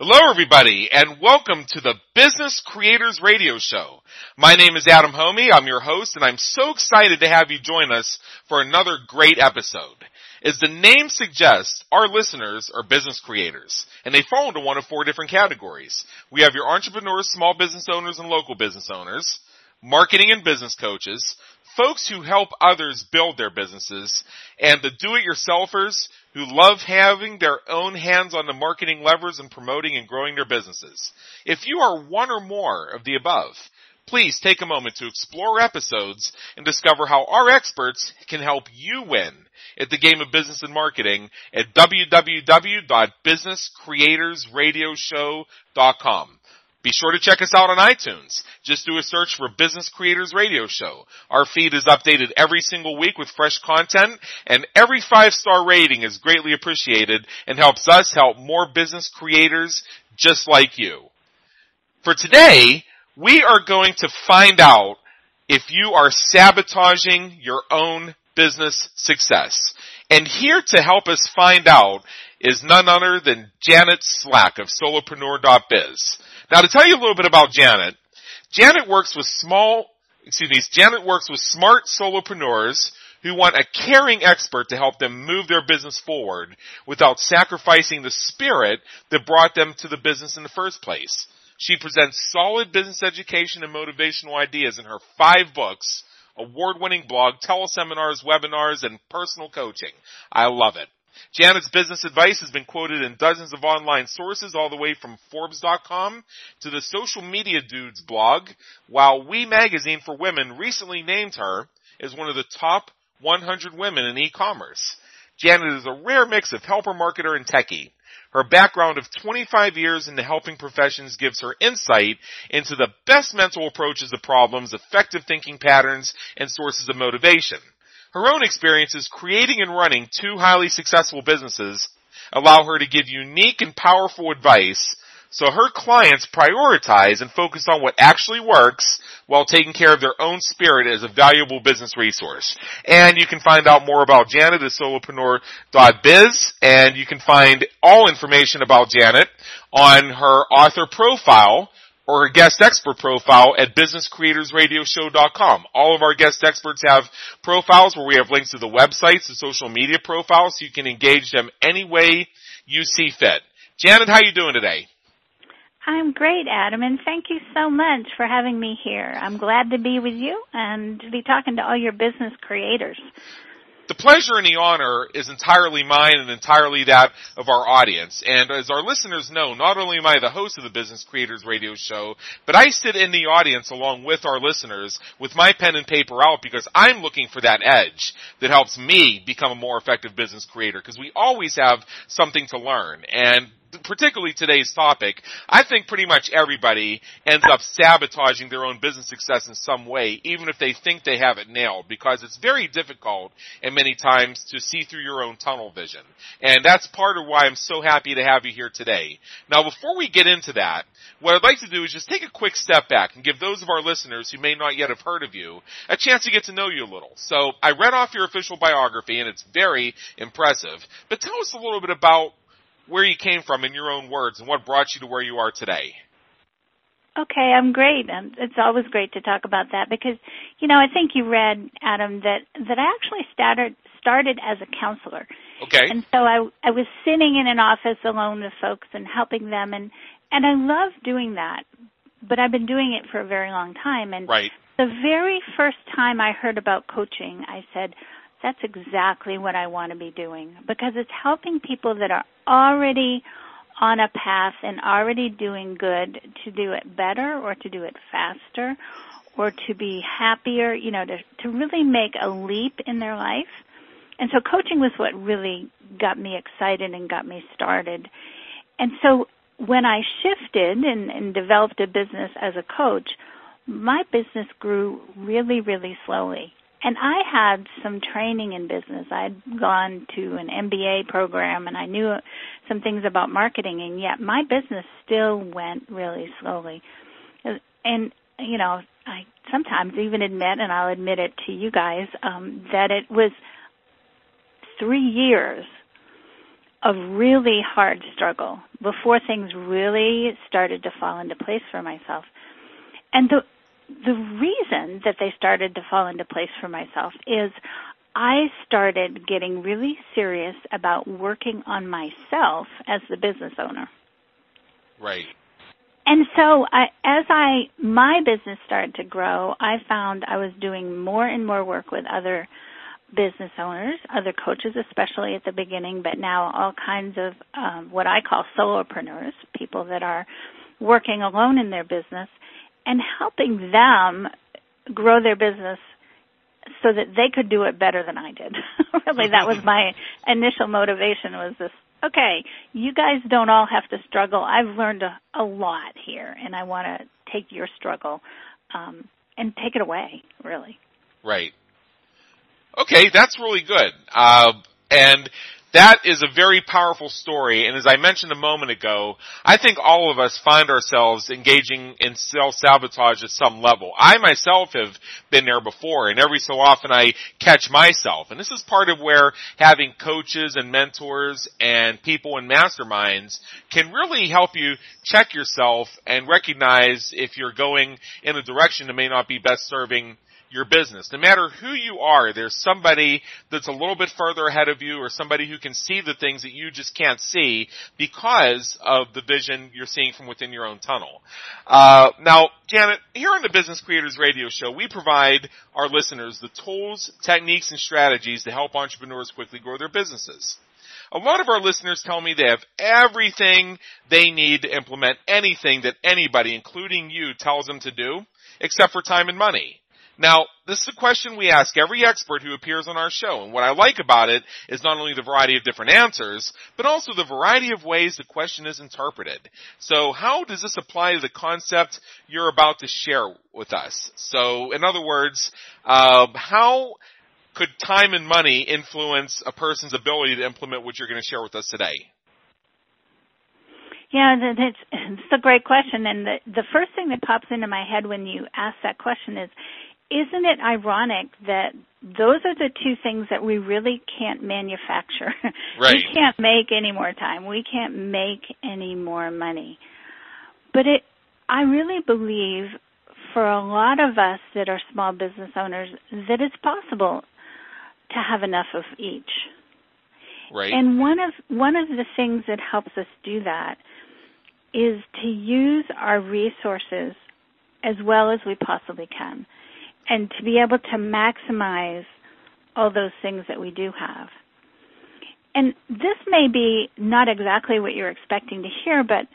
Hello everybody and welcome to the Business Creators Radio Show. My name is Adam Hommey, I'm your host and I'm so excited to have you join us for another great episode. As the name suggests, our listeners are business creators and they fall into one of four different categories. We have your entrepreneurs, small business owners and local business owners, marketing and business coaches, folks who help others build their businesses, and the do-it-yourselfers who love having their own hands on the marketing levers and promoting and growing their businesses. If you are one or more of the above, please take a moment to explore episodes and discover how our experts can help you win at the game of business and marketing at www.businesscreatorsradioshow.com. Be sure to check us out on iTunes. Just do a search for Business Creators Radio Show. Our feed is updated every single week with fresh content and every five star rating is greatly appreciated and helps us help more business creators just like you. For today, we are going to find out if you are sabotaging your own business success. And here to help us find out is none other than Janet Slack of solopreneur.biz. Now to tell you a little bit about Janet, Janet works with small, excuse me, Janet works with smart solopreneurs who want a caring expert to help them move their business forward without sacrificing the spirit that brought them to the business in the first place. She presents solid business education and motivational ideas in her five books, award-winning blog, teleseminars, webinars, and personal coaching. I love it. Janet's business advice has been quoted in dozens of online sources all the way from Forbes.com to the Social Media Dudes blog, while We Magazine for Women recently named her as one of the top 100 women in e-commerce. Janet is a rare mix of helper marketer and techie. Her background of 25 years in the helping professions gives her insight into the best mental approaches to problems, effective thinking patterns, and sources of motivation. Her own experiences creating and running two highly successful businesses allow her to give unique and powerful advice so her clients prioritize and focus on what actually works while taking care of their own spirit as a valuable business resource. And you can find out more about Janet at solopreneur.biz and you can find all information about Janet on her author profile or a guest expert profile at businesscreatorsradioshow.com. All of our guest experts have profiles where we have links to the websites, the social media profiles, so you can engage them any way you see fit. Janet, how are you doing today? I'm great, Adam, and thank you so much for having me here. I'm glad to be with you and to be talking to all your business creators the pleasure and the honor is entirely mine and entirely that of our audience. And as our listeners know, not only am I the host of the Business Creators Radio Show, but I sit in the audience along with our listeners with my pen and paper out because I'm looking for that edge that helps me become a more effective business creator because we always have something to learn. And particularly today's topic, I think pretty much everybody ends up sabotaging their own business success in some way, even if they think they have it nailed, because it's very difficult and many times to see through your own tunnel vision. And that's part of why I'm so happy to have you here today. Now before we get into that, what I'd like to do is just take a quick step back and give those of our listeners who may not yet have heard of you a chance to get to know you a little. So I read off your official biography and it's very impressive, but tell us a little bit about where you came from in your own words and what brought you to where you are today. Okay, I'm great. And it's always great to talk about that because, you know, I think you read, Adam, that, that I actually started, started as a counselor. Okay. And so I, I was sitting in an office alone with folks and helping them and, and I love doing that. But I've been doing it for a very long time. And right. the very first time I heard about coaching, I said, that's exactly what I want to be doing because it's helping people that are already on a path and already doing good to do it better or to do it faster or to be happier, you know, to, to really make a leap in their life. And so coaching was what really got me excited and got me started. And so when I shifted and, and developed a business as a coach, my business grew really, really slowly and I had some training in business. I'd gone to an MBA program and I knew some things about marketing and yet my business still went really slowly. And, you know, I sometimes even admit, and I'll admit it to you guys, um, that it was three years a really hard struggle before things really started to fall into place for myself. And the the reason that they started to fall into place for myself is I started getting really serious about working on myself as the business owner. Right. And so I, as I, my business started to grow, I found I was doing more and more work with other business owners, other coaches, especially at the beginning, but now all kinds of um, what I call solopreneurs, people that are working alone in their business, and helping them grow their business so that they could do it better than I did. really, that was my initial motivation was this, okay, you guys don't all have to struggle. I've learned a, a lot here and I want to take your struggle, um, and take it away, really. Right. Okay, that's really good. Uh, and that is a very powerful story, and as I mentioned a moment ago, I think all of us find ourselves engaging in self-sabotage at some level. I myself have been there before, and every so often I catch myself. And this is part of where having coaches and mentors and people in masterminds can really help you check yourself and recognize if you're going in a direction that may not be best serving your business. No matter who you are, there's somebody that's a little bit further ahead of you or somebody who can see the things that you just can't see because of the vision you're seeing from within your own tunnel. Uh, now, Janet, here on the Business Creators Radio Show, we provide our listeners the tools, techniques, and strategies to help entrepreneurs quickly grow their businesses. A lot of our listeners tell me they have everything they need to implement anything that anybody, including you, tells them to do, except for time and money. Now, this is a question we ask every expert who appears on our show, and what I like about it is not only the variety of different answers, but also the variety of ways the question is interpreted. So how does this apply to the concept you're about to share with us? So, in other words, uh, how could time and money influence a person's ability to implement what you're going to share with us today? Yeah, it's, a great question. And the, the first thing that pops into my head when you ask that question is, isn't it ironic that those are the two things that we really can't manufacture? Right. we can't make any more time. We can't make any more money. But it, I really believe for a lot of us that are small business owners that it's possible to have enough of each. Right. And one of one of the things that helps us do that is to use our resources as well as we possibly can and to be able to maximize all those things that we do have. And this may be not exactly what you're expecting to hear, but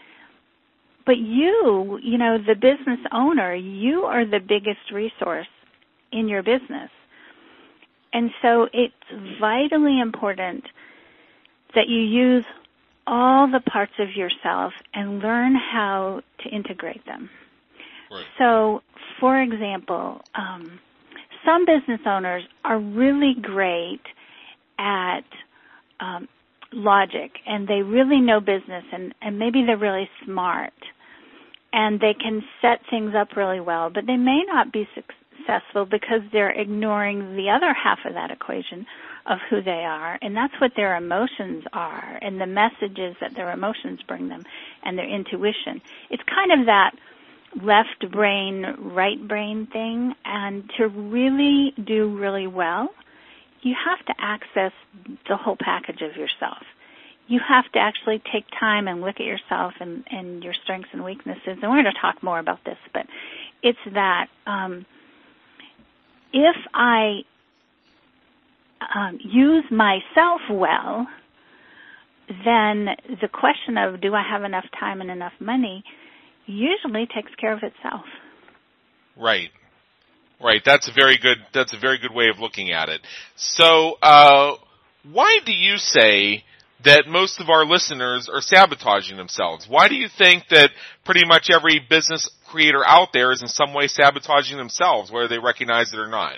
but you, you know, the business owner, you are the biggest resource in your business. And so it's vitally important that you use all the parts of yourself and learn how to integrate them. Right. So, for example, um, some business owners are really great at um, logic and they really know business and, and maybe they're really smart and they can set things up really well, but they may not be successful because they're ignoring the other half of that equation of who they are, and that's what their emotions are and the messages that their emotions bring them and their intuition. It's kind of that left brain, right brain thing. And to really do really well, you have to access the whole package of yourself. You have to actually take time and look at yourself and, and your strengths and weaknesses. And we're going to talk more about this, but it's that um, if I um, use myself well, then the question of do I have enough time and enough money usually takes care of itself. Right. Right. That's a very good, that's a very good way of looking at it. So, uh, why do you say that most of our listeners are sabotaging themselves? Why do you think that pretty much every business creator out there is in some way sabotaging themselves, whether they recognize it or not?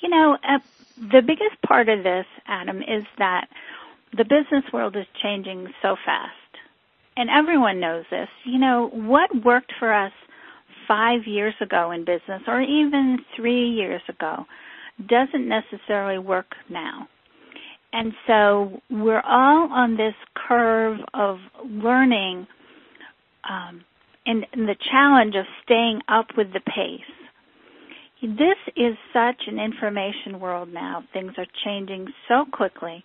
You know, uh, the biggest part of this, Adam, is that the business world is changing so fast and everyone knows this, you know, what worked for us five years ago in business or even three years ago doesn't necessarily work now. And so we're all on this curve of learning um, and, and the challenge of staying up with the pace. This is such an information world now. Things are changing so quickly.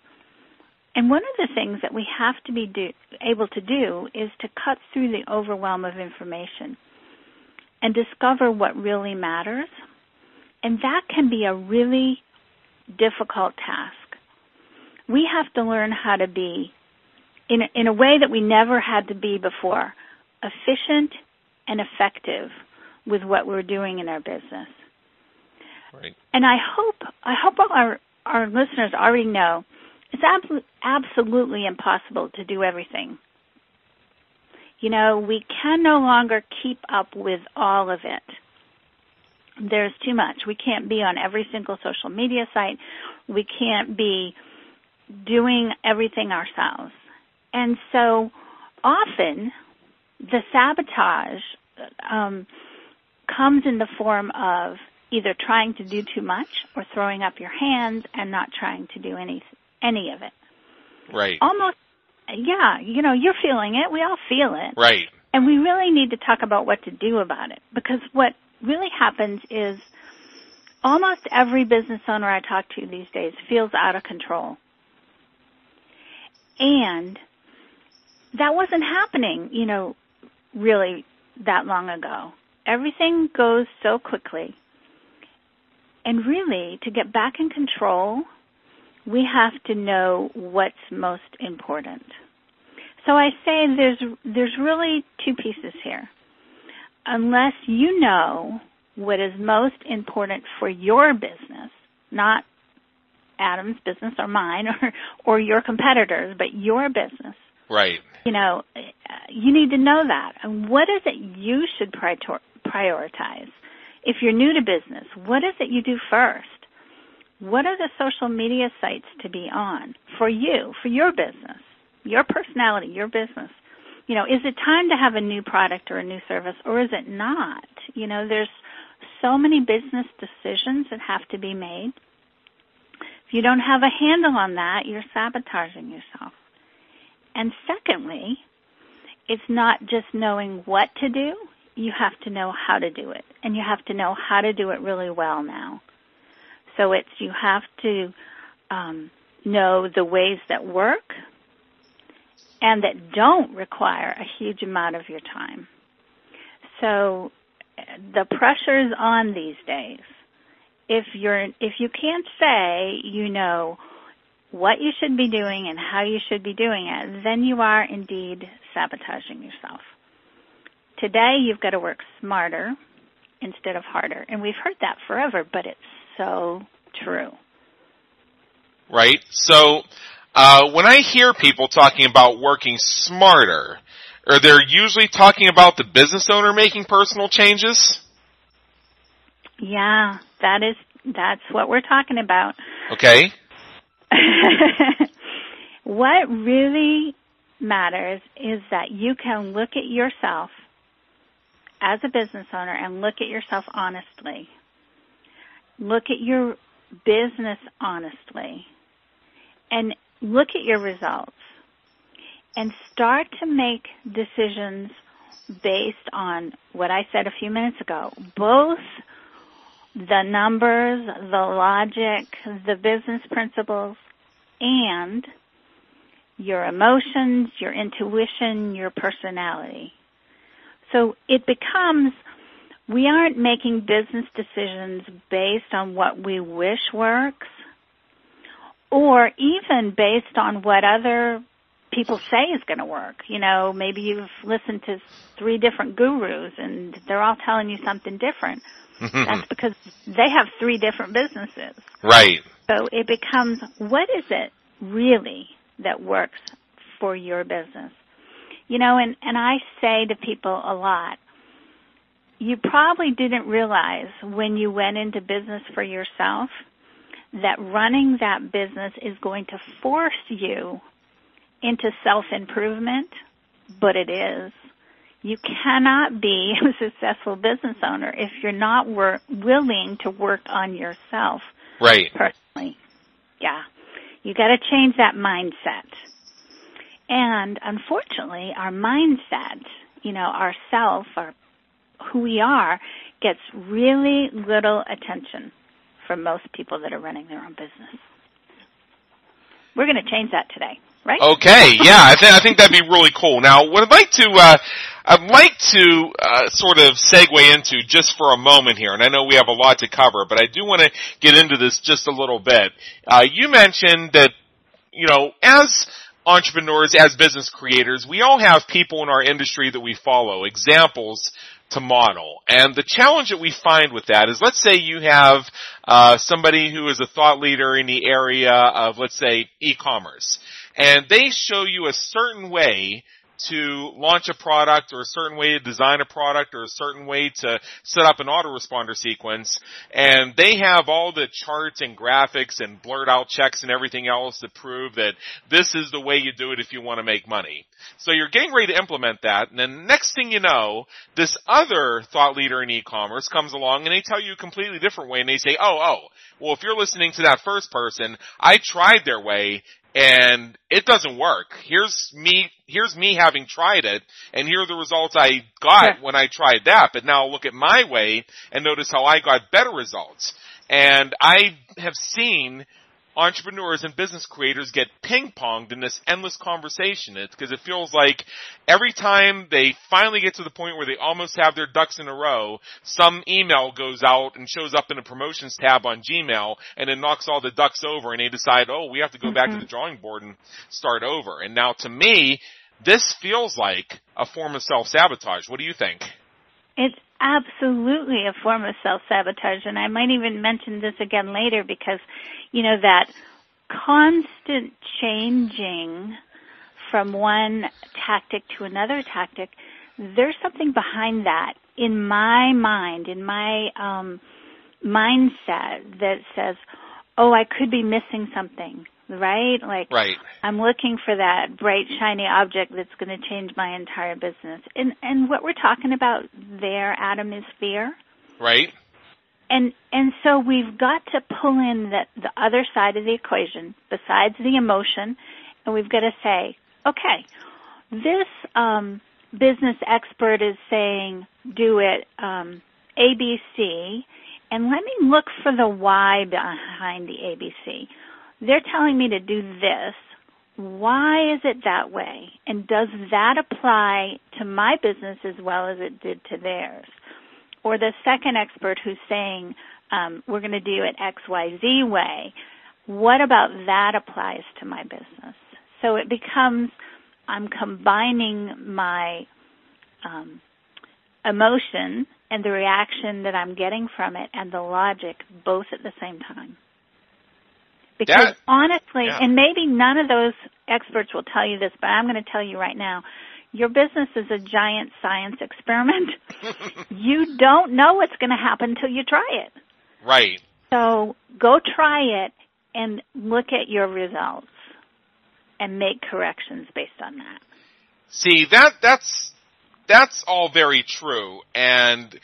And one of the things that we have to be do, able to do is to cut through the overwhelm of information and discover what really matters. And that can be a really difficult task. We have to learn how to be in a, in a way that we never had to be before, efficient and effective with what we're doing in our business. Right. And I hope I hope our our listeners already know it's ab- absolutely impossible to do everything. You know, we can no longer keep up with all of it. There's too much. We can't be on every single social media site. We can't be doing everything ourselves. And so often the sabotage um, comes in the form of either trying to do too much or throwing up your hands and not trying to do any any of it. Right. Almost, yeah. You know, you're feeling it. We all feel it. Right. And we really need to talk about what to do about it because what really happens is almost every business owner I talk to these days feels out of control. And that wasn't happening, you know, really that long ago. Everything goes so quickly. And really, to get back in control, we have to know what's most important. So I say there's there's really two pieces here. Unless you know what is most important for your business, not Adam's business or mine or or your competitors, but your business. Right. You know, you need to know that. And what is it you should prioritize? If you're new to business, what is it you do first? What are the social media sites to be on for you, for your business, your personality, your business? You know, is it time to have a new product or a new service or is it not? You know, there's so many business decisions that have to be made. If you don't have a handle on that, you're sabotaging yourself. And secondly, it's not just knowing what to do, you have to know how to do it. And you have to know how to do it really well now. So it's you have to um, know the ways that work and that don't require a huge amount of your time. So the pressure is on these days. If you're if you can't say you know what you should be doing and how you should be doing it, then you are indeed sabotaging yourself. Today you've got to work smarter instead of harder. And we've heard that forever, but it's so true. Right? So, uh, when I hear people talking about working smarter, are they usually talking about the business owner making personal changes? Yeah, that is, that's what we're talking about. Okay. what really matters is that you can look at yourself as a business owner and look at yourself honestly. Look at your business honestly and look at your results and start to make decisions based on what I said a few minutes ago, both the numbers, the logic, the business principles, and your emotions, your intuition, your personality. So it becomes we aren't making business decisions based on what we wish works or even based on what other people say is going to work. You know, maybe you've listened to three different gurus and they're all telling you something different. That's because they have three different businesses. Right. So it becomes what is it really that works for your business? You know, and, and I say to people a lot, you probably didn't realize when you went into business for yourself that running that business is going to force you into self-improvement, but it is. You cannot be a successful business owner if you're not wor- willing to work on yourself. Right. Personally. Yeah. You got to change that mindset. And unfortunately, our mindset, you know, our self, our who we are, gets really little attention from most people that are running their own business. We're going to change that today, right? Okay, yeah, I, th- I think that'd be really cool. Now, what I'd like to, uh, I'd like to uh, sort of segue into just for a moment here, and I know we have a lot to cover, but I do want to get into this just a little bit. Uh, you mentioned that, you know, as entrepreneurs, as business creators, we all have people in our industry that we follow, examples to model. And the challenge that we find with that is let's say you have uh, somebody who is a thought leader in the area of let's say e-commerce and they show you a certain way to launch a product or a certain way to design a product or a certain way to set up an autoresponder sequence and they have all the charts and graphics and blurred out checks and everything else to prove that this is the way you do it if you want to make money. So you're getting ready to implement that and then next thing you know, this other thought leader in e-commerce comes along and they tell you a completely different way and they say, oh, oh, well if you're listening to that first person, I tried their way and it doesn't work. Here's me, here's me having tried it, and here are the results I got when I tried that, but now look at my way and notice how I got better results. And I have seen entrepreneurs and business creators get ping ponged in this endless conversation. It's because it feels like every time they finally get to the point where they almost have their ducks in a row, some email goes out and shows up in a promotions tab on Gmail and it knocks all the ducks over and they decide, oh, we have to go mm-hmm. back to mm-hmm. the drawing board and start over. And now to me, this feels like a form of self-sabotage. What do you think? It's absolutely a form of self-sabotage and I might even mention this again later because, you know, that constant changing from one tactic to another tactic, there's something behind that in my mind, in my um mindset that says, "Oh, I could be missing something." Right? Like, right. I'm looking for that bright, shiny object that's going to change my entire business. And and what we're talking about there, Adam, is fear. Right. And and so we've got to pull in the the other side of the equation, besides the emotion, and we've got to say, okay, this um, business expert is saying do it um, ABC, and let me look for the why behind the ABC they're telling me to do this. Why is it that way? And does that apply to my business as well as it did to theirs? Or the second expert who's saying, um, we're going to do it XYZ way. What about that applies to my business? So it becomes, I'm combining my um, emotion and the reaction that I'm getting from it and the logic both at the same time. Because that, honestly, yeah. and maybe none of those experts will tell you this, but I'm going to tell you right now, your business is a giant science experiment. you don't know what's going to happen until you try it. Right. So go try it and look at your results and make corrections based on that. See, that that's that's all very true and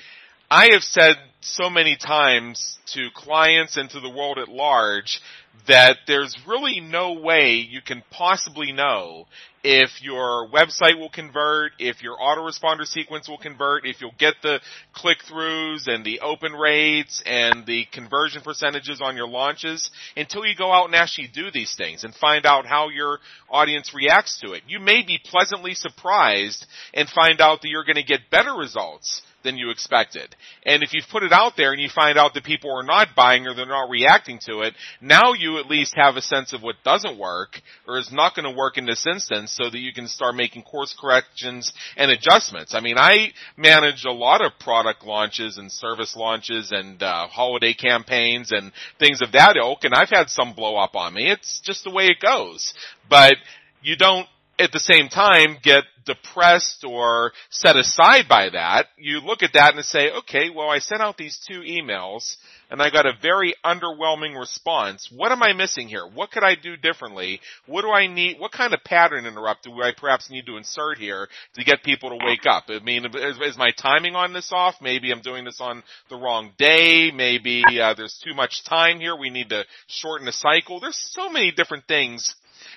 I have said so many times to clients and to the world at large that there's really no way you can possibly know if your website will convert, if your autoresponder sequence will convert, if you'll get the click-throughs and the open rates and the conversion percentages on your launches until you go out and actually do these things and find out how your audience reacts to it. You may be pleasantly surprised and find out that you're going to get better results than you expected. And if you've put it out there and you find out that people are not buying or they're not reacting to it, now you at least have a sense of what doesn't work or is not going to work in this instance so that you can start making course corrections and adjustments. I mean, I manage a lot of product launches and service launches and uh, holiday campaigns and things of that ilk and I've had some blow up on me. It's just the way it goes. But you don't at the same time get depressed or set aside by that. You look at that and say, okay, well I sent out these two emails and I got a very underwhelming response. What am I missing here? What could I do differently? What do I need? What kind of pattern interrupt do I perhaps need to insert here to get people to wake up? I mean, is, is my timing on this off? Maybe I'm doing this on the wrong day. Maybe uh, there's too much time here. We need to shorten the cycle. There's so many different things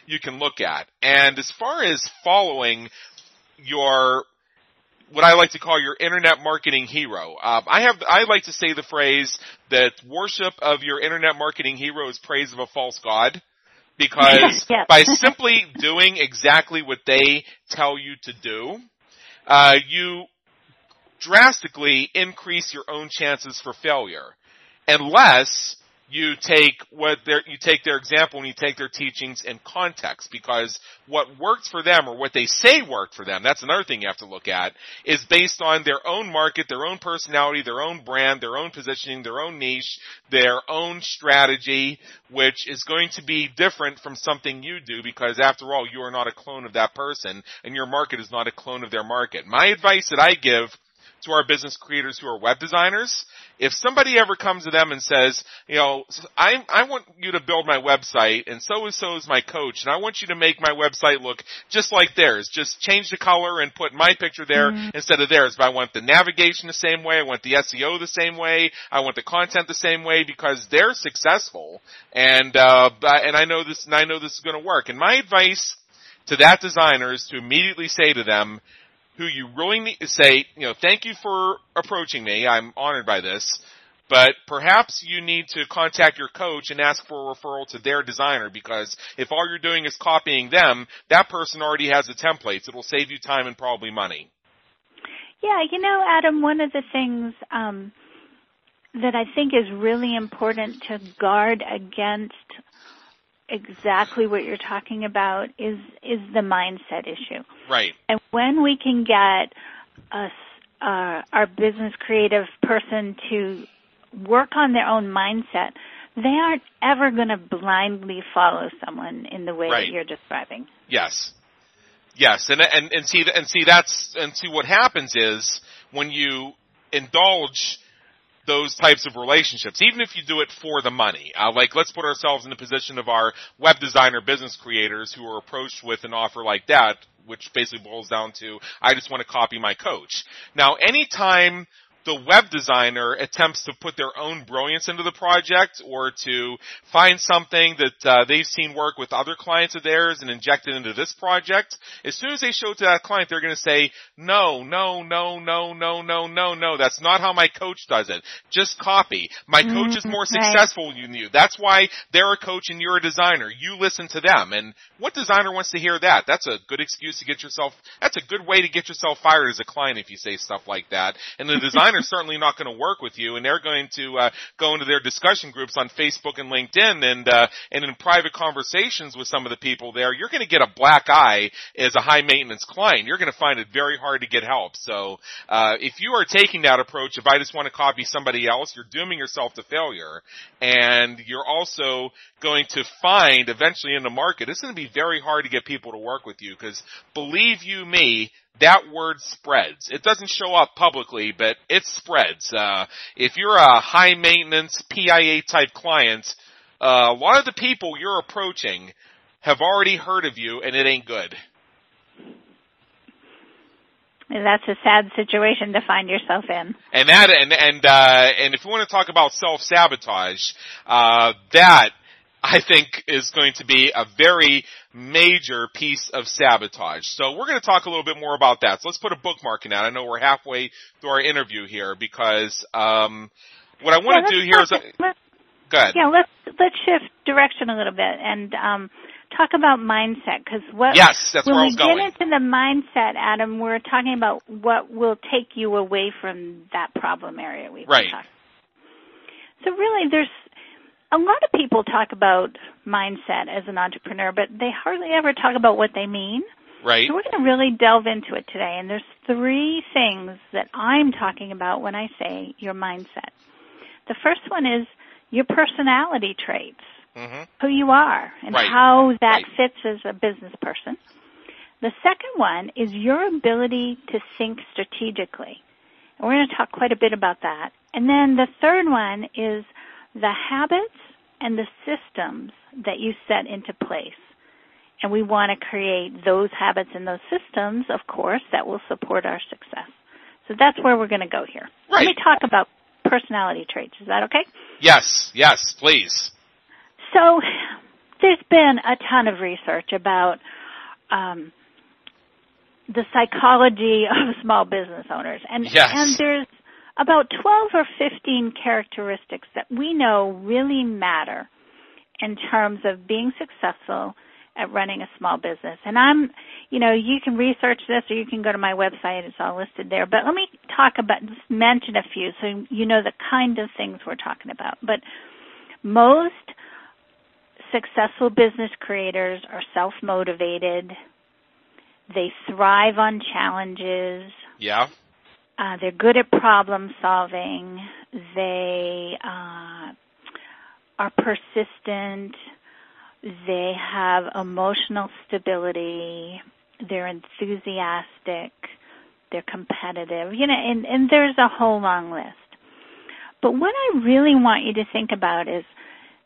you can look at. And as far as following your what I like to call your internet marketing hero. Um, I have I like to say the phrase that worship of your internet marketing hero is praise of a false god. Because yes. by simply doing exactly what they tell you to do, uh, you drastically increase your own chances for failure. Unless you take what their you take their example and you take their teachings in context because what worked for them or what they say worked for them that's another thing you have to look at is based on their own market their own personality their own brand their own positioning their own niche their own strategy which is going to be different from something you do because after all you are not a clone of that person and your market is not a clone of their market. My advice that i give to our business creators who are web designers. If somebody ever comes to them and says, you know, I, I want you to build my website and so and so is my coach and I want you to make my website look just like theirs. Just change the color and put my picture there mm-hmm. instead of theirs. But I want the navigation the same way. I want the SEO the same way. I want the content the same way because they're successful and, uh, and I know this, and I know this is going to work. And my advice to that designer is to immediately say to them, who you really need to say, you know, thank you for approaching me. I'm honored by this. But perhaps you need to contact your coach and ask for a referral to their designer because if all you're doing is copying them, that person already has the templates. It'll save you time and probably money. Yeah, you know, Adam, one of the things um, that I think is really important to guard against exactly what you're talking about is is the mindset issue. Right. And when we can get us uh, our business creative person to work on their own mindset, they aren't ever going to blindly follow someone in the way right. that you're describing. Yes. Yes, and and and see and see that's and see what happens is when you indulge those types of relationships, even if you do it for the money. Uh, like, let's put ourselves in the position of our web designer business creators who are approached with an offer like that, which basically boils down to, I just want to copy my coach. Now, anytime the web designer attempts to put their own brilliance into the project or to find something that uh, they've seen work with other clients of theirs and inject it into this project, as soon as they show it to that client, they're going to say, no, no, no, no, no, no, no, no, that's not how my coach does it. Just copy. My mm-hmm. coach is more successful than you. That's why they're a coach and you're a designer. You listen to them. And what designer wants to hear that? That's a good excuse to get yourself, that's a good way to get yourself fired as a client if you say stuff like that. And the designer designer's certainly not going to work with you, and they're going to uh, go into their discussion groups on Facebook and LinkedIn, and uh, and in private conversations with some of the people there, you're going to get a black eye as a high maintenance client. You're going to find it very hard to get help. So uh, if you are taking that approach, if I just want to copy somebody else, you're dooming yourself to failure, and you're also going to find eventually in the market, it's going to be very hard to get people to work with you because believe you me, that word spreads. It doesn't show up publicly, but it spreads. Uh, if you're a high maintenance PIA type client, uh, a lot of the people you're approaching have already heard of you and it ain't good. And that's a sad situation to find yourself in. And that, and, and, uh, and if you want to talk about self-sabotage, uh, that I think is going to be a very major piece of sabotage. So we're going to talk a little bit more about that. So let's put a bookmark in that. I know we're halfway through our interview here because um, what I want yeah, to do here is. Let's, go ahead. Yeah, let's let's shift direction a little bit and um, talk about mindset because what yes, that's when where we get into the mindset, Adam, we're talking about what will take you away from that problem area we've right. So really, there's a lot of people talk about mindset as an entrepreneur, but they hardly ever talk about what they mean. Right. So we're going to really delve into it today. And there's three things that I'm talking about when I say your mindset. The first one is your personality traits, mm-hmm. who you are, and right. how that right. fits as a business person. The second one is your ability to think strategically. And we're going to talk quite a bit about that. And then the third one is the habits and the systems that you set into place. And we want to create those habits and those systems, of course, that will support our success. So that's where we're going to go here. Right. Let me talk about personality traits. Is that okay? Yes, yes, please. So there's been a ton of research about um, the psychology of small business owners, and yes. and there's about 12 or 15 characteristics that we know really matter in terms of being successful at running a small business. And I'm, you know, you can research this or you can go to my website. It's all listed there. But let me talk about, just mention a few so you know the kind of things we're talking about. But most successful business creators are self-motivated. They thrive on challenges. Yeah. Uh, they're good at problem solving. They uh, are persistent. They have emotional stability. They're enthusiastic. They're competitive. You know, and, and there's a whole long list. But what I really want you to think about is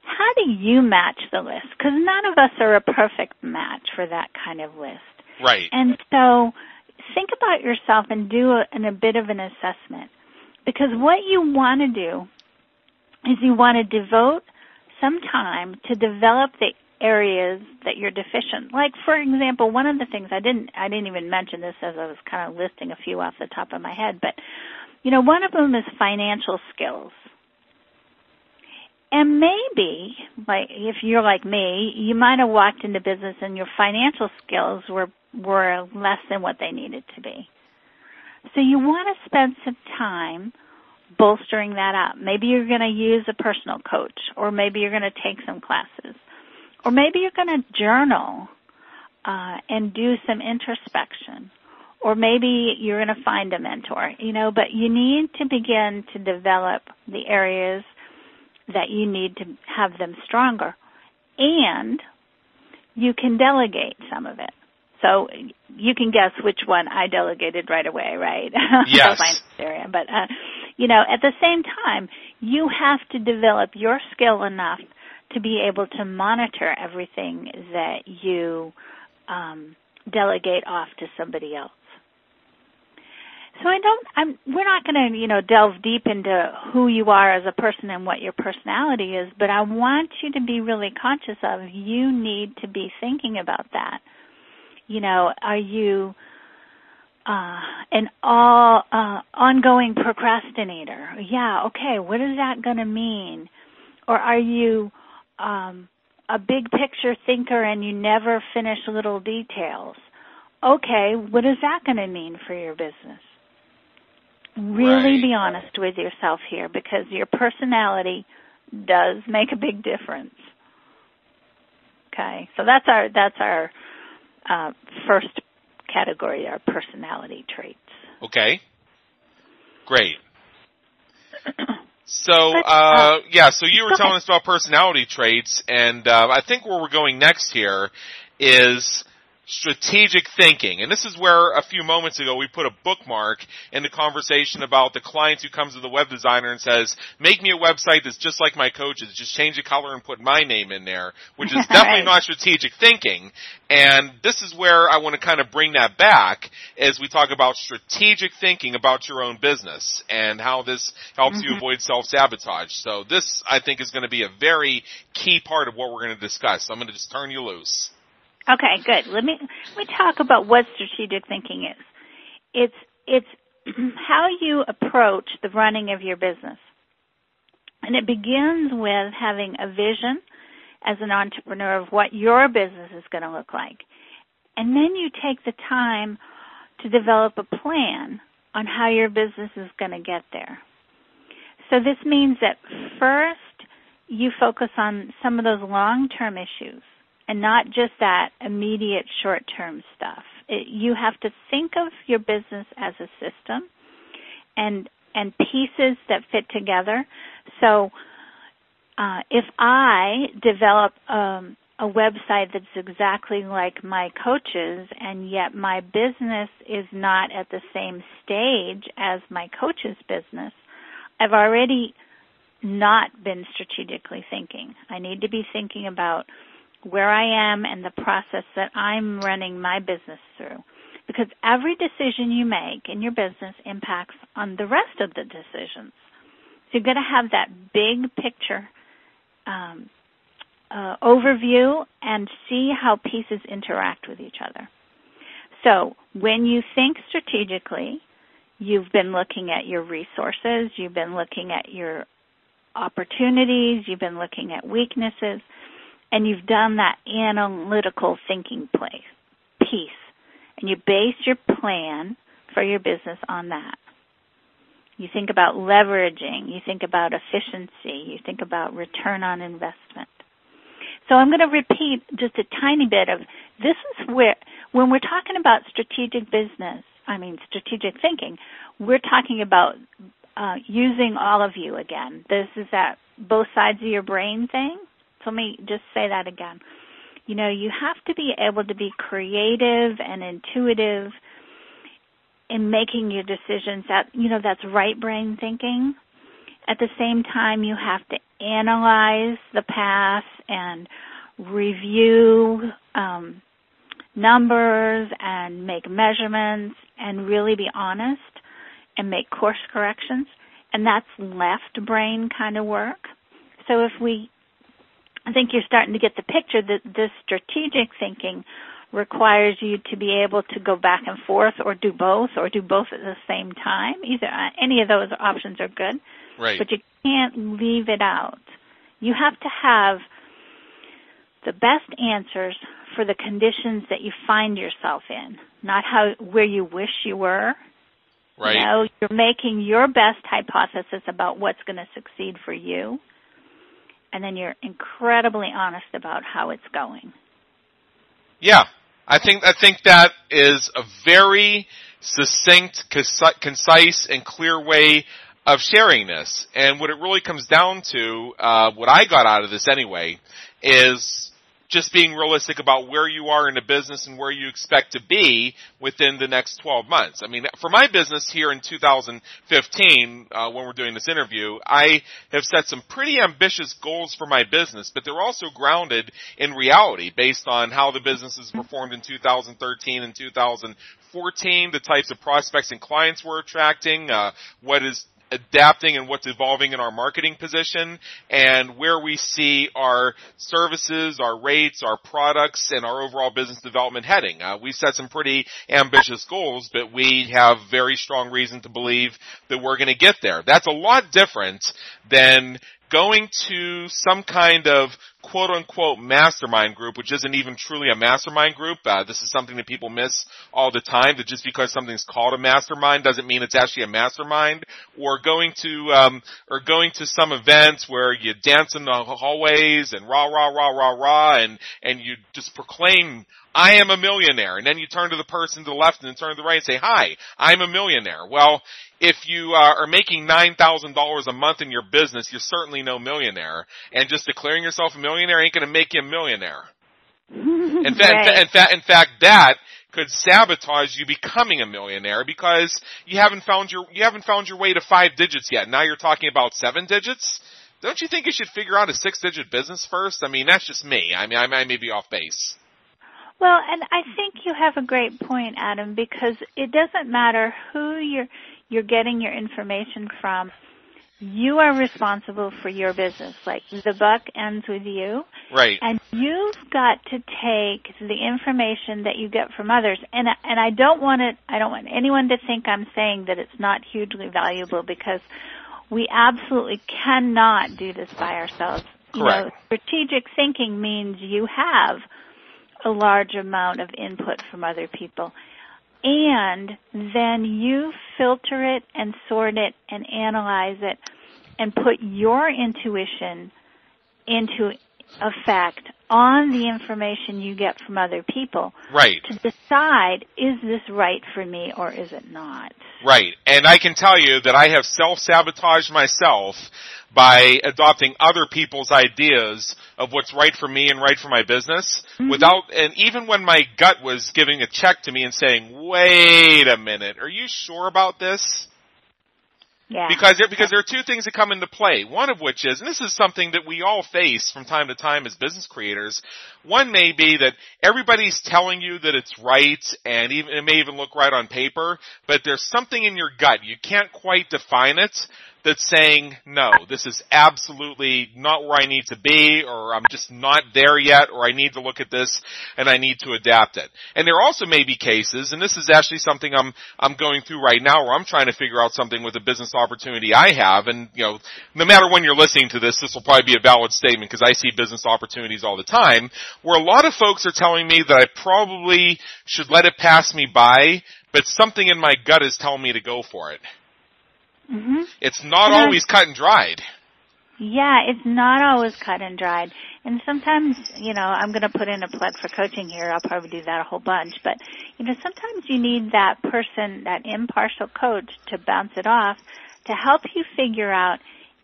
how do you match the list? Because none of us are a perfect match for that kind of list. Right. And so think about yourself and do a, a bit of an assessment. Because what you want to do is you want to devote some time to develop the areas that you're deficient. Like for example, one of the things I didn't I didn't even mention this as I was kind of listing a few off the top of my head, but you know, one of them is financial skills. And maybe, like if you're like me, you might have walked into business and your financial skills were were less than what they needed to be. So you want to spend some time bolstering that up. Maybe you're going to use a personal coach, or maybe you're going to take some classes, or maybe you're going to journal uh, and do some introspection, or maybe you're going to find a mentor. You know, but you need to begin to develop the areas that you need to have them stronger, and you can delegate some of it. So you can guess which one I delegated right away, right? Yes. area. But uh, you know, at the same time, you have to develop your skill enough to be able to monitor everything that you um, delegate off to somebody else. So I don't. I'm. We're not going to, you know, delve deep into who you are as a person and what your personality is. But I want you to be really conscious of. You need to be thinking about that you know, are you uh, an all uh, ongoing procrastinator? Yeah, okay. What is that going to mean? Or are you um, a big picture thinker and you never finish little details? Okay, what is that going to mean for your business? Really Right. be honest with yourself here because your personality does make a big difference. Okay, so that's our that's our uh, first category, are personality traits. Okay. Great. So, uh, uh, yeah, so you were telling us about personality traits, and uh, I think where we're going next here is strategic thinking. And this is where a few moments ago we put a bookmark in the conversation about the client who comes to the web designer and says, make me a website that's just like my coach's, just change the color and put my name in there, which is definitely Right. not strategic thinking. And this is where I want to kind of bring that back as we talk about strategic thinking about your own business and how this helps you Mhm. avoid self-sabotage. So this, I think, is going to be a very key part of what we're going to discuss. So I'm going to just turn you loose. Okay, good. Let me let me talk about what strategic thinking is. It's it's how you approach the running of your business. And it begins with having a vision as an entrepreneur of what your business is going to look like. And then you take the time to develop a plan on how your business is going to get there. So this means that first you focus on some of those long-term issues and not just that immediate short-term stuff. It, you have to think of your business as a system and and pieces that fit together. So uh, if I develop um, a website that's exactly like my coach's and yet my business is not at the same stage as my coach's business, I've already not been strategically thinking. I need to be thinking about where I am and the process that I'm running my business through. Because every decision you make in your business impacts on the rest of the decisions. So you've got to have that big picture um, uh, overview and see how pieces interact with each other. So when you think strategically, you've been looking at your resources, you've been looking at your opportunities, you've been looking at weaknesses, and you've done that analytical thinking place, piece. And you base your plan for your business on that. You think about leveraging, you think about efficiency, you think about return on investment. So I'm going to repeat just a tiny bit of this is where, when we're talking about strategic business, I mean strategic thinking, we're talking about uh, using all of you again. This is that both sides of your brain thing. So let me just say that again. You know, you have to be able to be creative and intuitive in making your decisions. That you know, that's right brain thinking. At the same time, you have to analyze the past and review um, numbers and make measurements and really be honest and make course corrections. And that's left brain kind of work. So if we, I think you're starting to get the picture that this strategic thinking requires you to be able to go back and forth or do both or do both at the same time. Either uh, any of those options are good. Right. But you can't leave it out. You have to have the best answers for the conditions that you find yourself in, not how where you wish you were. Right. You know, you're making your best hypothesis about what's going to succeed for you, and then you're incredibly honest about how it's going. Yeah, I think I think that is a very succinct, concise, and clear way of sharing this. And what it really comes down to, uh, what I got out of this anyway, is just being realistic about where you are in the business and where you expect to be within the next 12 months. I mean, for my business here in 2015, uh, when we're doing this interview, I have set some pretty ambitious goals for my business, but they're also grounded in reality based on how the business has performed in 2013 and 2014, the types of prospects and clients we're attracting, uh, what is adapting and what's evolving in our marketing position and where we see our services, our rates, our products, and our overall business development heading. Uh, we set some pretty ambitious goals, but we have very strong reason to believe that we're going to get there. That's a lot different than going to some kind of quote unquote mastermind group, which isn't even truly a mastermind group. Uh, this is something that people miss all the time. That just because something's called a mastermind doesn't mean it's actually a mastermind. Or going to um, or going to some events where you dance in the hallways and rah rah rah rah rah and and you just proclaim I am a millionaire. And then you turn to the person to the left and then turn to the right and say, hi, I'm a millionaire. Well, if you uh, are making $9,000 a month in your business, you're certainly no millionaire. And just declaring yourself a millionaire ain't going to make you a millionaire. in, fact, right. in, fact, in fact, that could sabotage you becoming a millionaire because you haven't found your you haven't found your way to five digits yet. Now you're talking about seven digits. Don't you think you should figure out a six digit business first? I mean, that's just me. I mean, I, I may be off base. Well, and I think you have a great point, Adam, because it doesn't matter who you're you're getting your information from. You are responsible for your business. Like the buck ends with you. Right. And you've got to take the information that you get from others. And and I don't want it I don't want anyone to think I'm saying that it's not hugely valuable because we absolutely cannot do this by ourselves. Correct. You know, strategic thinking means you have a large amount of input from other people. And then you filter it and sort it and analyze it and put your intuition into effect on the information you get from other people. Right. To decide, is this right for me or is it not? Right. And I can tell you that I have self-sabotaged myself by adopting other people's ideas of what's right for me and right for my business mm-hmm. without, and even when my gut was giving a check to me and saying, wait a minute, are you sure about this? Yeah. Because there, because there are two things that come into play. One of which is, and this is something that we all face from time to time as business creators. One may be that everybody's telling you that it's right, and even it may even look right on paper, but there's something in your gut you can't quite define it that's saying, no, this is absolutely not where I need to be, or I'm just not there yet, or I need to look at this and I need to adapt it. And there also may be cases, and this is actually something I'm, I'm going through right now where I'm trying to figure out something with a business opportunity I have, and you know, no matter when you're listening to this, this will probably be a valid statement because I see business opportunities all the time, where a lot of folks are telling me that I probably should let it pass me by, but something in my gut is telling me to go for it. Mm-hmm. It's not and always cut and dried. Yeah, it's not always cut and dried. And sometimes, you know, I'm going to put in a plug for coaching here. I'll probably do that a whole bunch. But, you know, sometimes you need that person, that impartial coach to bounce it off to help you figure out,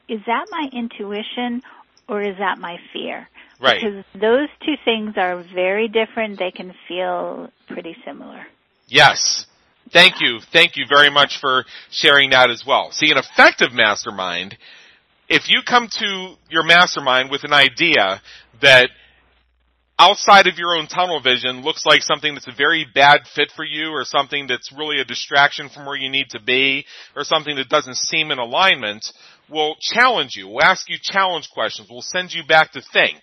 is that my intuition or is that my fear? Right. Because those two things are very different. They can feel pretty similar. Yes. Thank you. Thank you very much for sharing that as well. See, an effective mastermind, if you come to your mastermind with an idea that outside of your own tunnel vision looks like something that's a very bad fit for you or something that's really a distraction from where you need to be or something that doesn't seem in alignment, we'll challenge you. We'll ask you challenge questions. We'll send you back to think.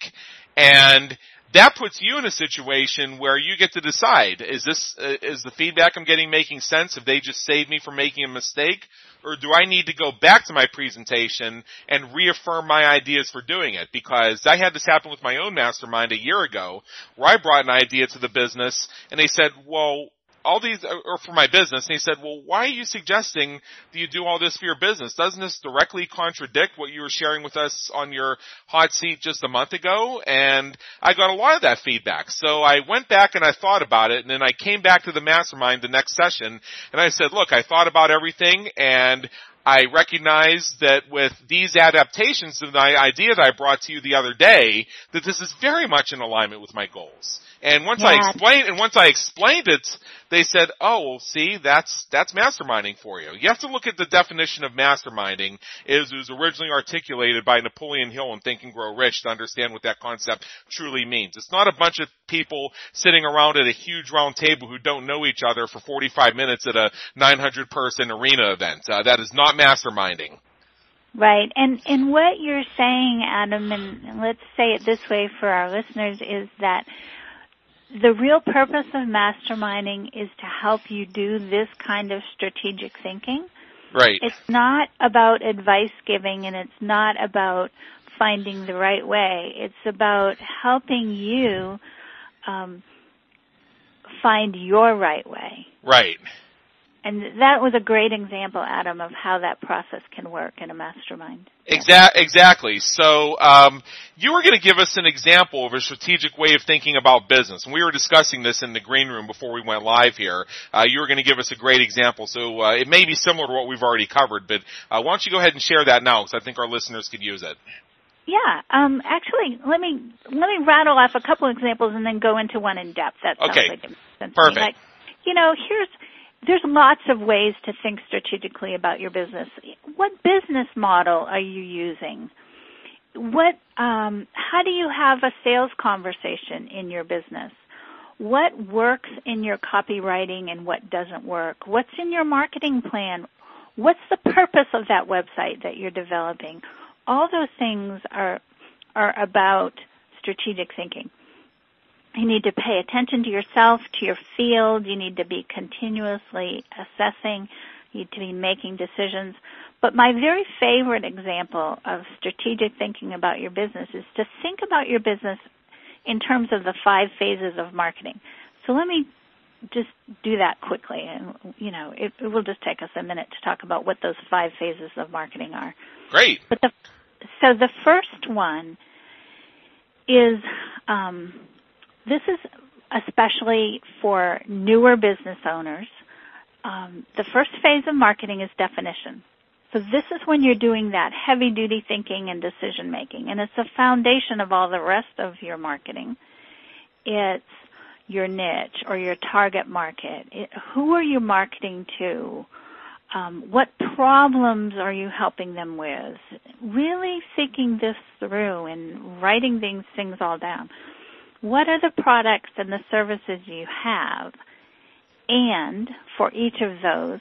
And that puts you in a situation where you get to decide, is this, uh, is the feedback I'm getting making sense? Have they just saved me from making a mistake? Or do I need to go back to my presentation and reaffirm my ideas for doing it? Because I had this happen with my own mastermind a year ago where I brought an idea to the business and they said, well, all these uh, are for my business. And he said, well, why are you suggesting that you do all this for your business? Doesn't this directly contradict what you were sharing with us on your hot seat just a month ago? And I got a lot of that feedback. So I went back and I thought about it and then I came back to the mastermind the next session and I said, look, I thought about everything and I recognize that with these adaptations to the idea that I brought to you the other day, that this is very much in alignment with my goals. And once yeah. I explained, and once I explained it, they said, "Oh, well, see, that's that's masterminding for you." You have to look at the definition of masterminding. Is it was originally articulated by Napoleon Hill in Think and Grow Rich to understand what that concept truly means. It's not a bunch of people sitting around at a huge round table who don't know each other for 45 minutes at a 900 person arena event. Uh, that is not masterminding. Right. And and what you're saying, Adam, and let's say it this way for our listeners is that the real purpose of masterminding is to help you do this kind of strategic thinking. Right. It's not about advice giving and it's not about finding the right way. It's about helping you um, find your right way. Right. And that was a great example, Adam, of how that process can work in a mastermind. Exa- exactly. So um, you were going to give us an example of a strategic way of thinking about business, and we were discussing this in the green room before we went live here. Uh, you were going to give us a great example, so uh, it may be similar to what we've already covered, but uh, why don't you go ahead and share that now, because I think our listeners could use it. Yeah, um, actually, let me let me rattle off a couple examples and then go into one in depth. That sounds okay. like a Perfect. Like, you know, here's there's lots of ways to think strategically about your business. What business model are you using? What, um, how do you have a sales conversation in your business? What works in your copywriting and what doesn't work? What's in your marketing plan? What's the purpose of that website that you're developing? All those things are are about strategic thinking. You need to pay attention to yourself, to your field. You need to be continuously assessing. You need to be making decisions. But my very favorite example of strategic thinking about your business is to think about your business in terms of the five phases of marketing. So let me just do that quickly and you know it, it will just take us a minute to talk about what those five phases of marketing are great but the so the first one is um, this is especially for newer business owners um, the first phase of marketing is definition. So this is when you're doing that heavy duty thinking and decision making, and it's the foundation of all the rest of your marketing. It's your niche or your target market. It, who are you marketing to? Um, what problems are you helping them with? Really thinking this through and writing these things all down. What are the products and the services you have? And for each of those,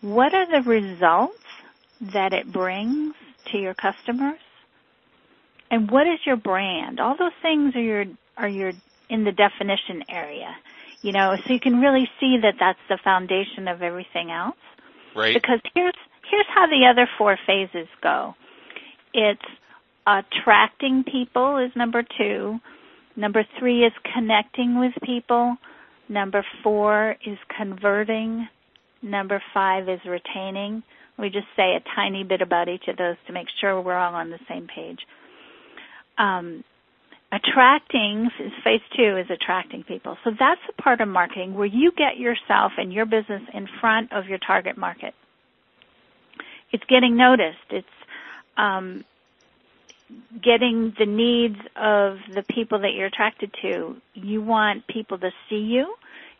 what are the results that it brings to your customers? And what is your brand? All those things are your are your in the definition area. You know, so you can really see that that's the foundation of everything else. Right. Because here's here's how the other four phases go. It's attracting people is number 2. Number 3 is connecting with people. Number 4 is converting. Number 5 is retaining. We just say a tiny bit about each of those to make sure we're all on the same page. Um, attracting phase two is attracting people. So that's the part of marketing where you get yourself and your business in front of your target market. It's getting noticed. It's um, getting the needs of the people that you're attracted to. You want people to see you.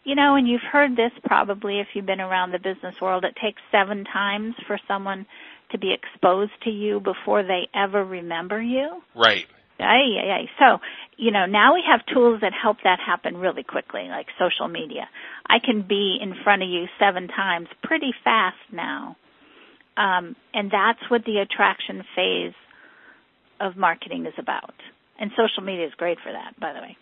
You know, and you've heard this probably if you've been around the business world. It takes seven times for someone to be exposed to you before they ever remember you. Right. Aye, aye, aye. So, you know, now we have tools that help that happen really quickly, like social media. I can be in front of you seven times pretty fast now. Um, and that's what the attraction phase of marketing is about. And social media is great for that, by the way.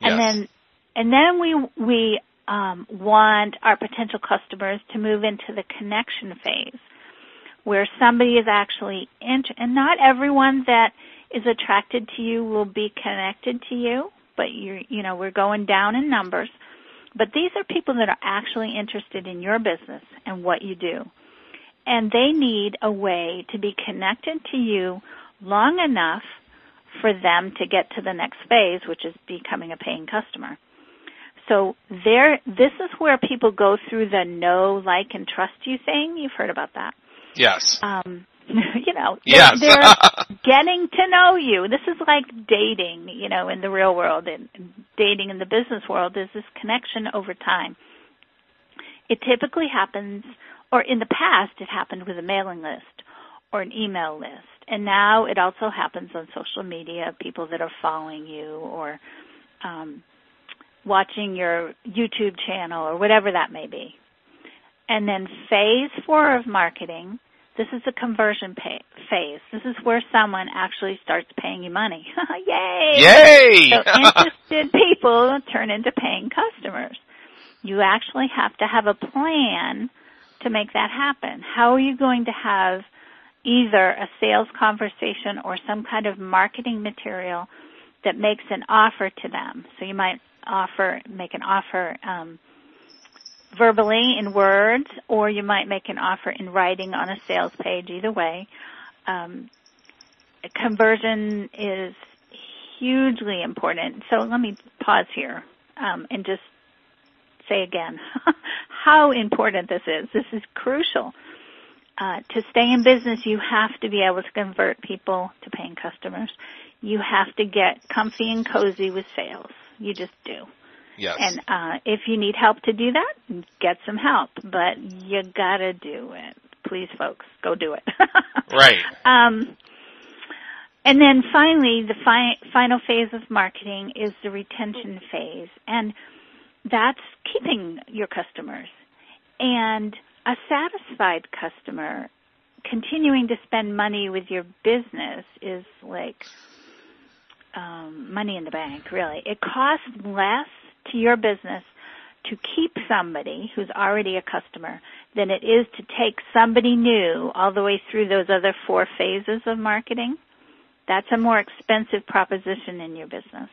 Yes. And then, and then we, we, um, want our potential customers to move into the connection phase where somebody is actually int- and not everyone that is attracted to you will be connected to you, but you you know, we're going down in numbers. But these are people that are actually interested in your business and what you do. And they need a way to be connected to you long enough for them to get to the next phase, which is becoming a paying customer. So there, this is where people go through the know, like, and trust you thing. You've heard about that. Yes. Um, you know, they're, Yes. they're getting to know you. This is like dating, you know, in the real world and and dating in the business world is this connection over time. It typically happens, or in the past it happened with a mailing list or an email list. And now it also happens on social media, people that are following you or um, watching your YouTube channel or whatever that may be. And then phase four of marketing, this is the conversion pay- phase. This is where someone actually starts paying you money. Yay! Yay! So interested people turn into paying customers. You actually have to have a plan to make that happen. How are you going to have either a sales conversation or some kind of marketing material that makes an offer to them? So you might offer, make an offer, um, verbally in words, or you might make an offer in writing on a sales page. Either way, um, conversion is hugely important. So let me pause here um, and just say again how important this is. This is crucial. Uh, to stay in business, you have to be able to convert people to paying customers. You have to get comfy and cozy with sales. You just do. yes. And uh, if you need help to do that, get some help. But you gotta do it. Please, folks, go do it. right. Um, and then finally, the fi- final phase of marketing is the retention phase, and that's keeping your customers. And a satisfied customer continuing to spend money with your business is like um, money in the bank, really. It costs less to your business to keep somebody who's already a customer than it is to take somebody new all the way through those other four phases of marketing. That's a more expensive proposition in your business.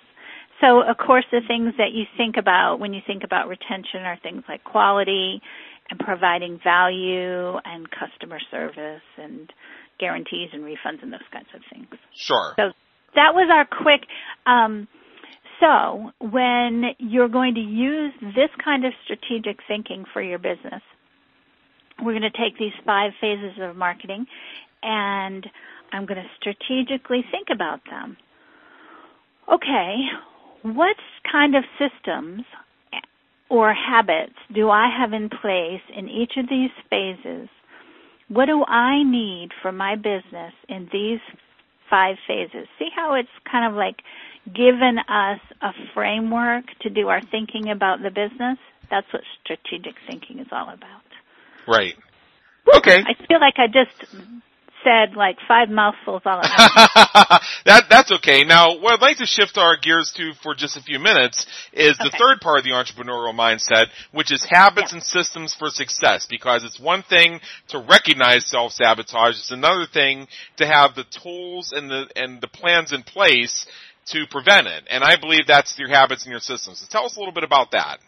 So of course the things that you think about when you think about retention are things like quality and providing value and customer service and guarantees and refunds and those kinds of things. Sure. So that was our quick. Um, so when you're going to use this kind of strategic thinking for your business, we're going to take these five phases of marketing and I'm going to strategically think about them. Okay, what kind of systems or habits do I have in place in each of these phases? What do I need for my business in these five phases? See how it's kind of like given us a framework to do our thinking about the business? That's what strategic thinking is all about. Right. Okay. I feel like I just said like five mouthfuls all at once. that that's okay. Now, what I'd like to shift our gears to for just a few minutes is the third part of the entrepreneurial mindset, which is habits and systems for success. Because it's one thing to recognize self sabotage; it's another thing to have the tools and the and the plans in place to prevent it. And I believe that's your habits and your systems. So tell us a little bit about that.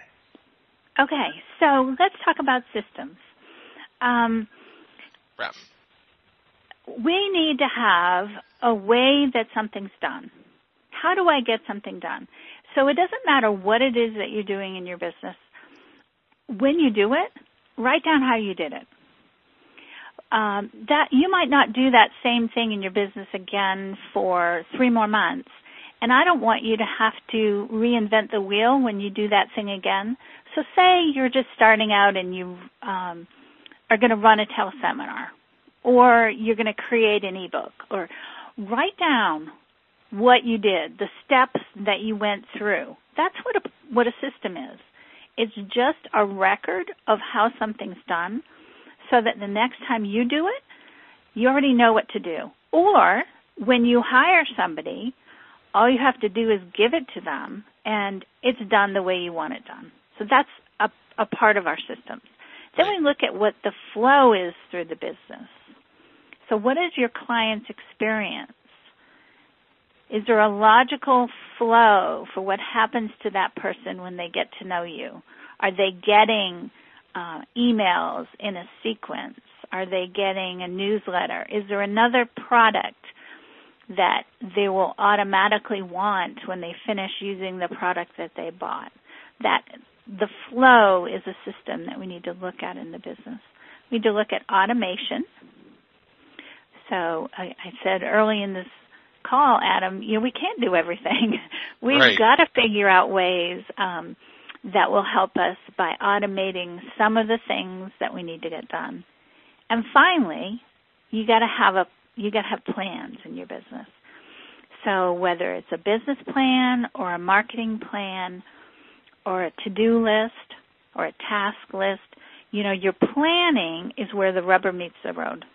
Okay, so let's talk about systems. Um, we need to have a way that something's done. How do I get something done? So it doesn't matter what it is that you're doing in your business. When you do it, write down how you did it. Um, that you might not do that same thing in your business again for three more months, and I don't want you to have to reinvent the wheel when you do that thing again. So, say you're just starting out and you um, are going to run a teleseminar or you're going to create an ebook or write down what you did, the steps that you went through. That's what a, what a system is. It's just a record of how something's done so that the next time you do it, you already know what to do. Or when you hire somebody, all you have to do is give it to them and it's done the way you want it done. So that's a, a part of our systems. Then we look at what the flow is through the business. So what is your client's experience? Is there a logical flow for what happens to that person when they get to know you? Are they getting uh, emails in a sequence? Are they getting a newsletter? Is there another product that they will automatically want when they finish using the product that they bought? That the flow is a system that we need to look at in the business. We need to look at automation. So I, I said early in this call, Adam, you know, we can't do everything. We've right. got to figure out ways um, that will help us by automating some of the things that we need to get done. And finally, you got to have a you got to have plans in your business. So whether it's a business plan or a marketing plan or a to-do list or a task list, you know, your planning is where the rubber meets the road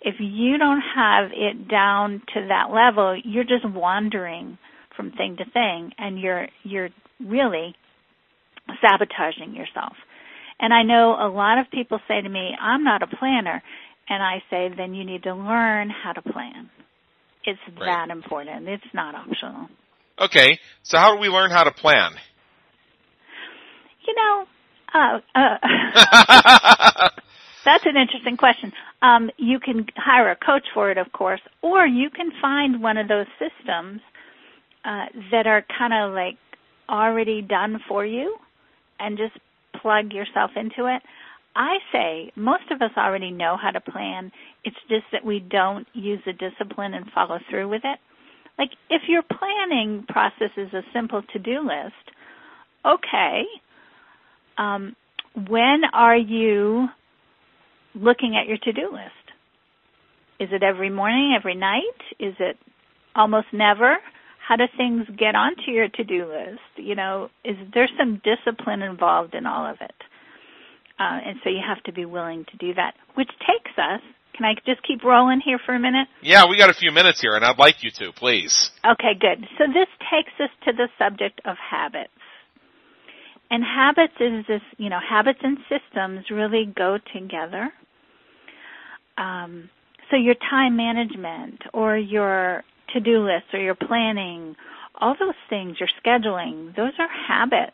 if you don't have it down to that level, you're just wandering from thing to thing and you're you're really sabotaging yourself. And I know a lot of people say to me, "I'm not a planner." And I say, "Then you need to learn how to plan." It's right. that important. It's not optional. Okay. So how do we learn how to plan? You know, uh, uh That's an interesting question. Um, you can hire a coach for it, of course, or you can find one of those systems uh, that are kind of like already done for you, and just plug yourself into it. I say most of us already know how to plan. It's just that we don't use the discipline and follow through with it. Like if your planning process is a simple to-do list, okay. Um, when are you looking at your to-do list? Is it every morning, every night? Is it almost never? How do things get onto your to-do list? You know, is there some discipline involved in all of it? Uh, and so you have to be willing to do that, which takes us. Can I just keep rolling here for a minute? Yeah, we got a few minutes here, and I'd like you to, please. Okay, good. So this takes us to the subject of habits. And habits is this, you know, habits and systems really go together. Um, so your time management or your to-do list or your planning, all those things, your scheduling, those are habits.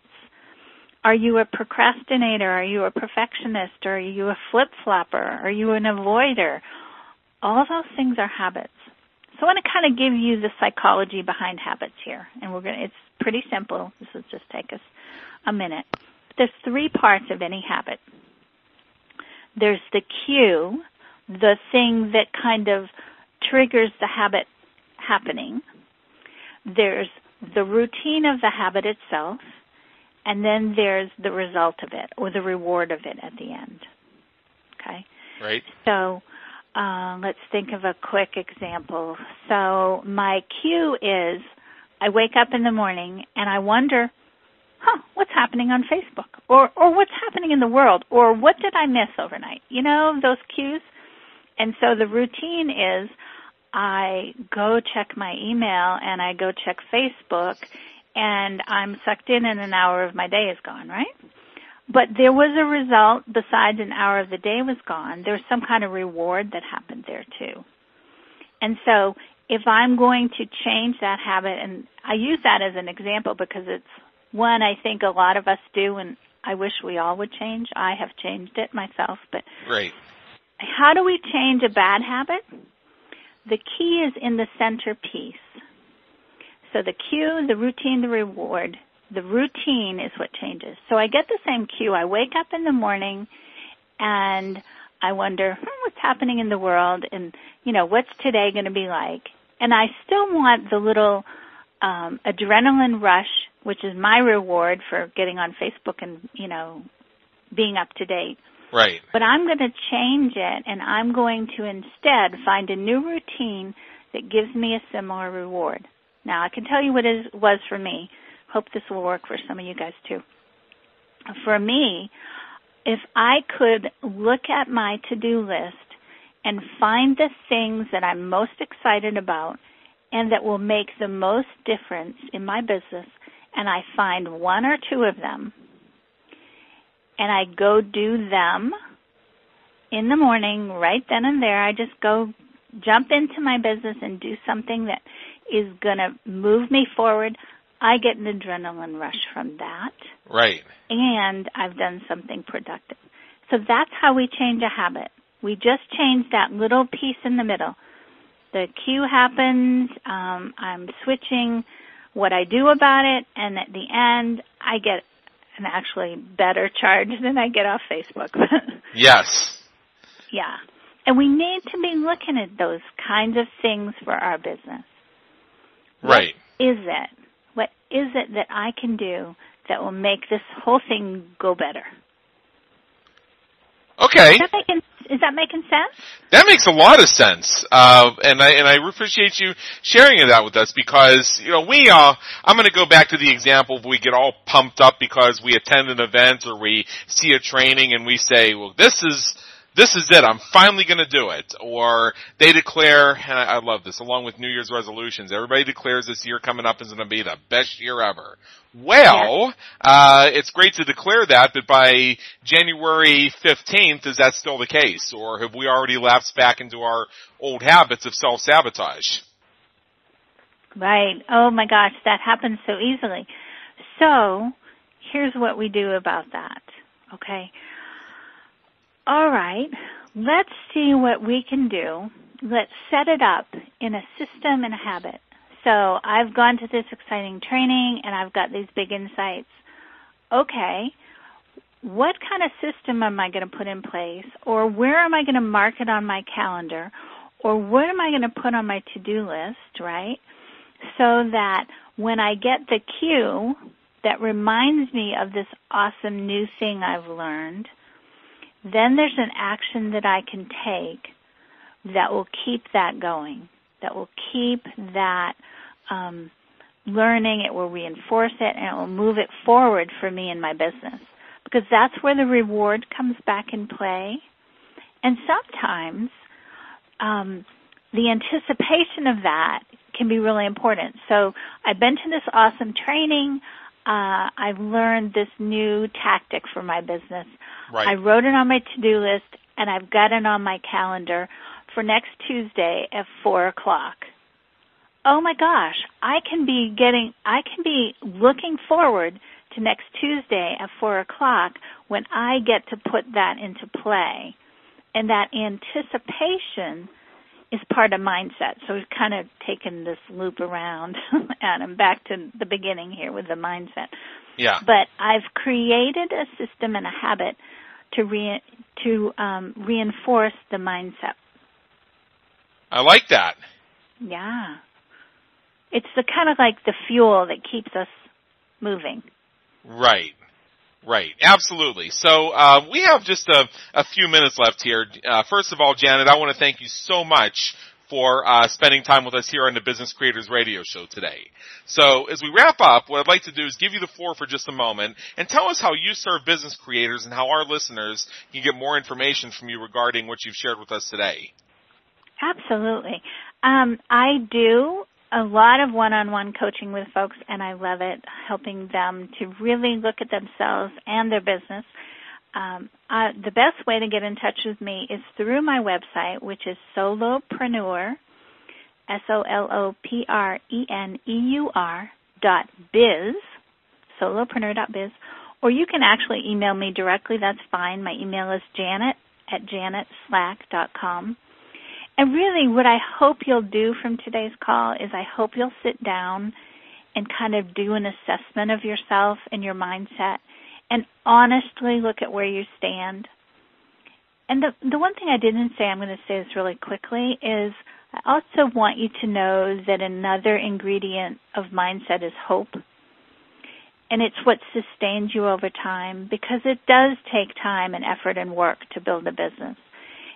Are you a procrastinator? Are you a perfectionist? Are you a flip-flopper? Are you an avoider? All those things are habits. So I want to kind of give you the psychology behind habits here, and we're going to, it's pretty simple. This will just take us a minute. There's three parts of any habit. there's the cue, the thing that kind of triggers the habit happening. There's the routine of the habit itself, and then there's the result of it or the reward of it at the end. Okay? Right. So, uh, let's think of a quick example. So, my cue is I wake up in the morning and I wonder, huh, what's happening on Facebook? Or, or what's happening in the world? Or what did I miss overnight? You know, those cues? And so the routine is I go check my email and I go check Facebook and I'm sucked in and an hour of my day is gone, right? But there was a result besides an hour of the day was gone. There was some kind of reward that happened there too. And so if I'm going to change that habit, and I use that as an example because it's one I think a lot of us do and I wish we all would change. I have changed it myself, but Right. how do we change a bad habit? The key is in the center piece. So the cue, the routine, the reward. The routine is what changes. So I get the same cue. I wake up in the morning and I wonder, hmm, what's happening in the world and, you know, what's today going to be like? And I still want the little um, adrenaline rush, which is my reward for getting on Facebook and, you know, being up to date. Right. But I'm going to change it and I'm going to instead find a new routine that gives me a similar reward. Now I can tell you what it was for me. Hope this will work for some of you guys too. For me, if I could look at my to-do list and find the things that I'm most excited about and that will make the most difference in my business and I find one or two of them and I go do them in the morning, right then and there. I just go jump into my business and do something that is going to move me forward. I get an adrenaline rush from that. Right. And I've done something productive. So that's how we change a habit. We just change that little piece in the middle. The cue happens, um, I'm switching what I do about it, and at the end, I get an actually better charge than I get off Facebook. yes. Yeah. And we need to be looking at those kinds of things for our business. Right. What is it? What is it that I can do that will make this whole thing go better? Okay. Is that making, is that making sense? That makes a lot of sense, uh, and I and I appreciate you sharing that with us because you know we uh I'm going to go back to the example of we get all pumped up because we attend an event or we see a training and we say, well, this is this is it. I'm finally going to do it. Or they declare, and I, I love this, along with New Year's resolutions, everybody declares this year coming up is going to be the best year ever. Well, uh, it's great to declare that, but by January 15th, is that still the case? Or have we already lapsed back into our old habits of self-sabotage? Right. Oh my gosh, that happens so easily. So, here's what we do about that. Okay. All right. Let's see what we can do. Let's set it up in a system and a habit. So I've gone to this exciting training and I've got these big insights. Okay. What kind of system am I going to put in place or where am I going to mark it on my calendar or what am I going to put on my to-do list, right? So that when I get the cue that reminds me of this awesome new thing I've learned, then there's an action that I can take that will keep that going, that will keep that um, learning, it will reinforce it, and it will move it forward for me in my business. Because that's where the reward comes back in play. And sometimes um, the anticipation of that can be really important. So I've been to this awesome training. Uh, I've learned this new tactic for my business. Right. I wrote it on my to-do list and I've got it on my calendar for next Tuesday at four o'clock. Oh my gosh, I can be getting, I can be looking forward to next Tuesday at four o'clock when I get to put that into play. And that anticipation is part of mindset. So we've kind of taken this loop around, Adam, back to the beginning here with the mindset. Yeah. But I've created a system and a habit to re- to um, reinforce the mindset. I like that. Yeah. It's the kind of like the fuel that keeps us moving. Right. Right, absolutely. So uh, we have just a, a, few minutes left here. Uh, first of all, Janet, I want to thank you so much for uh, spending time with us here on the Business Creators Radio Show today. So as we wrap up, what I'd like to do is give you the floor for just a moment and tell us how you serve business creators and how our listeners can get more information from you regarding what you've shared with us today. Absolutely. Um, I do a lot of one-on-one coaching with folks and I love it, helping them to really look at themselves and their business um, uh, the best way to get in touch with me is through my website, which is solopreneur, S-O-L-O-P-R-E-N-E-U-R dot biz, solopreneur dot biz, or you can actually email me directly. That's fine. My email is janet at janetslack dot com. And really, what I hope you'll do from today's call is I hope you'll sit down and kind of do an assessment of yourself and your mindset and honestly look at where you stand. And the the one thing I didn't say, I'm going to say this really quickly, is I also want you to know that another ingredient of mindset is hope. And it's what sustains you over time because it does take time and effort and work to build a business.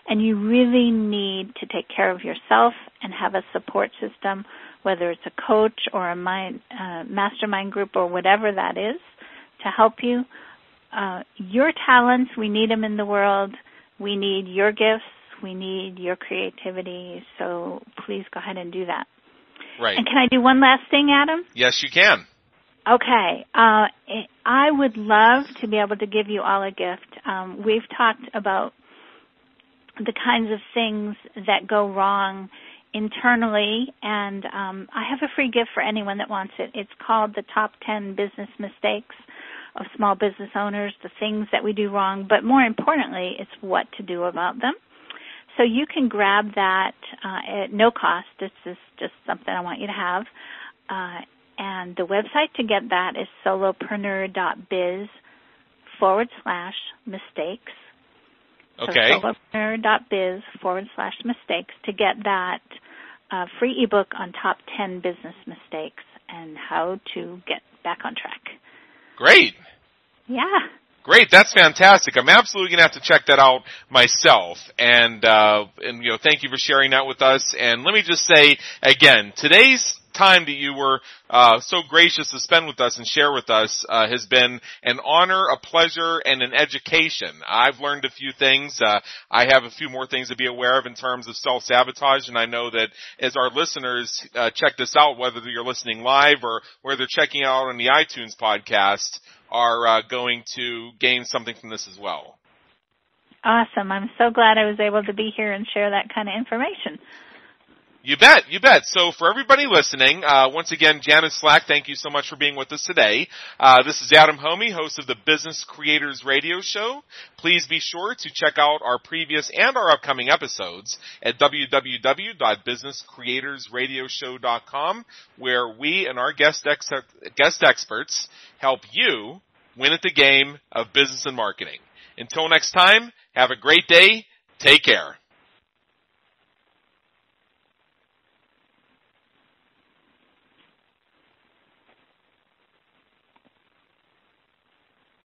And you really need to take care of yourself and have a support system, whether it's a coach or a mind, uh, mastermind group or whatever that is, to help you. Uh, your talents, we need them in the world. We need your gifts. We need your creativity. So please go ahead and do that. Right. And can I do one last thing, Adam? Yes, you can. Okay. Uh, I would love to be able to give you all a gift. Um, we've talked about the kinds of things that go wrong internally, and um, I have a free gift for anyone that wants it. It's called the Top 10 Business Mistakes of small business owners, the things that we do wrong, but more importantly, it's what to do about them. So you can grab that uh, at no cost. This is just something I want you to have. Uh, and the website to get that is solopreneur.biz forward slash mistakes. Okay. So solopreneur.biz forward slash mistakes to get that uh, free ebook on top 10 business mistakes and how to get back on track. Great. Yeah. Great, that's fantastic. I'm absolutely going to have to check that out myself. And uh, and you know, thank you for sharing that with us. And let me just say again, today's time that you were uh, so gracious to spend with us and share with us uh, has been an honor, a pleasure, and an education. I've learned a few things. Uh, I have a few more things to be aware of in terms of self sabotage, and I know that as our listeners uh, check this out, whether you're listening live or whether they're checking out on the iTunes podcast, are uh, going to gain something from this as well. Awesome. I'm so glad I was able to be here and share that kind of information. You bet, you bet. So for everybody listening, uh, once again, Janet Slack, thank you so much for being with us today. Uh, this is Adam Hommey, host of the Business Creators Radio Show. Please be sure to check out our previous and our upcoming episodes at www.businesscreatorsradioshow.com, where we and our guest ex- guest experts help you win at the game of business and marketing. Until next time, have a great day. Take care.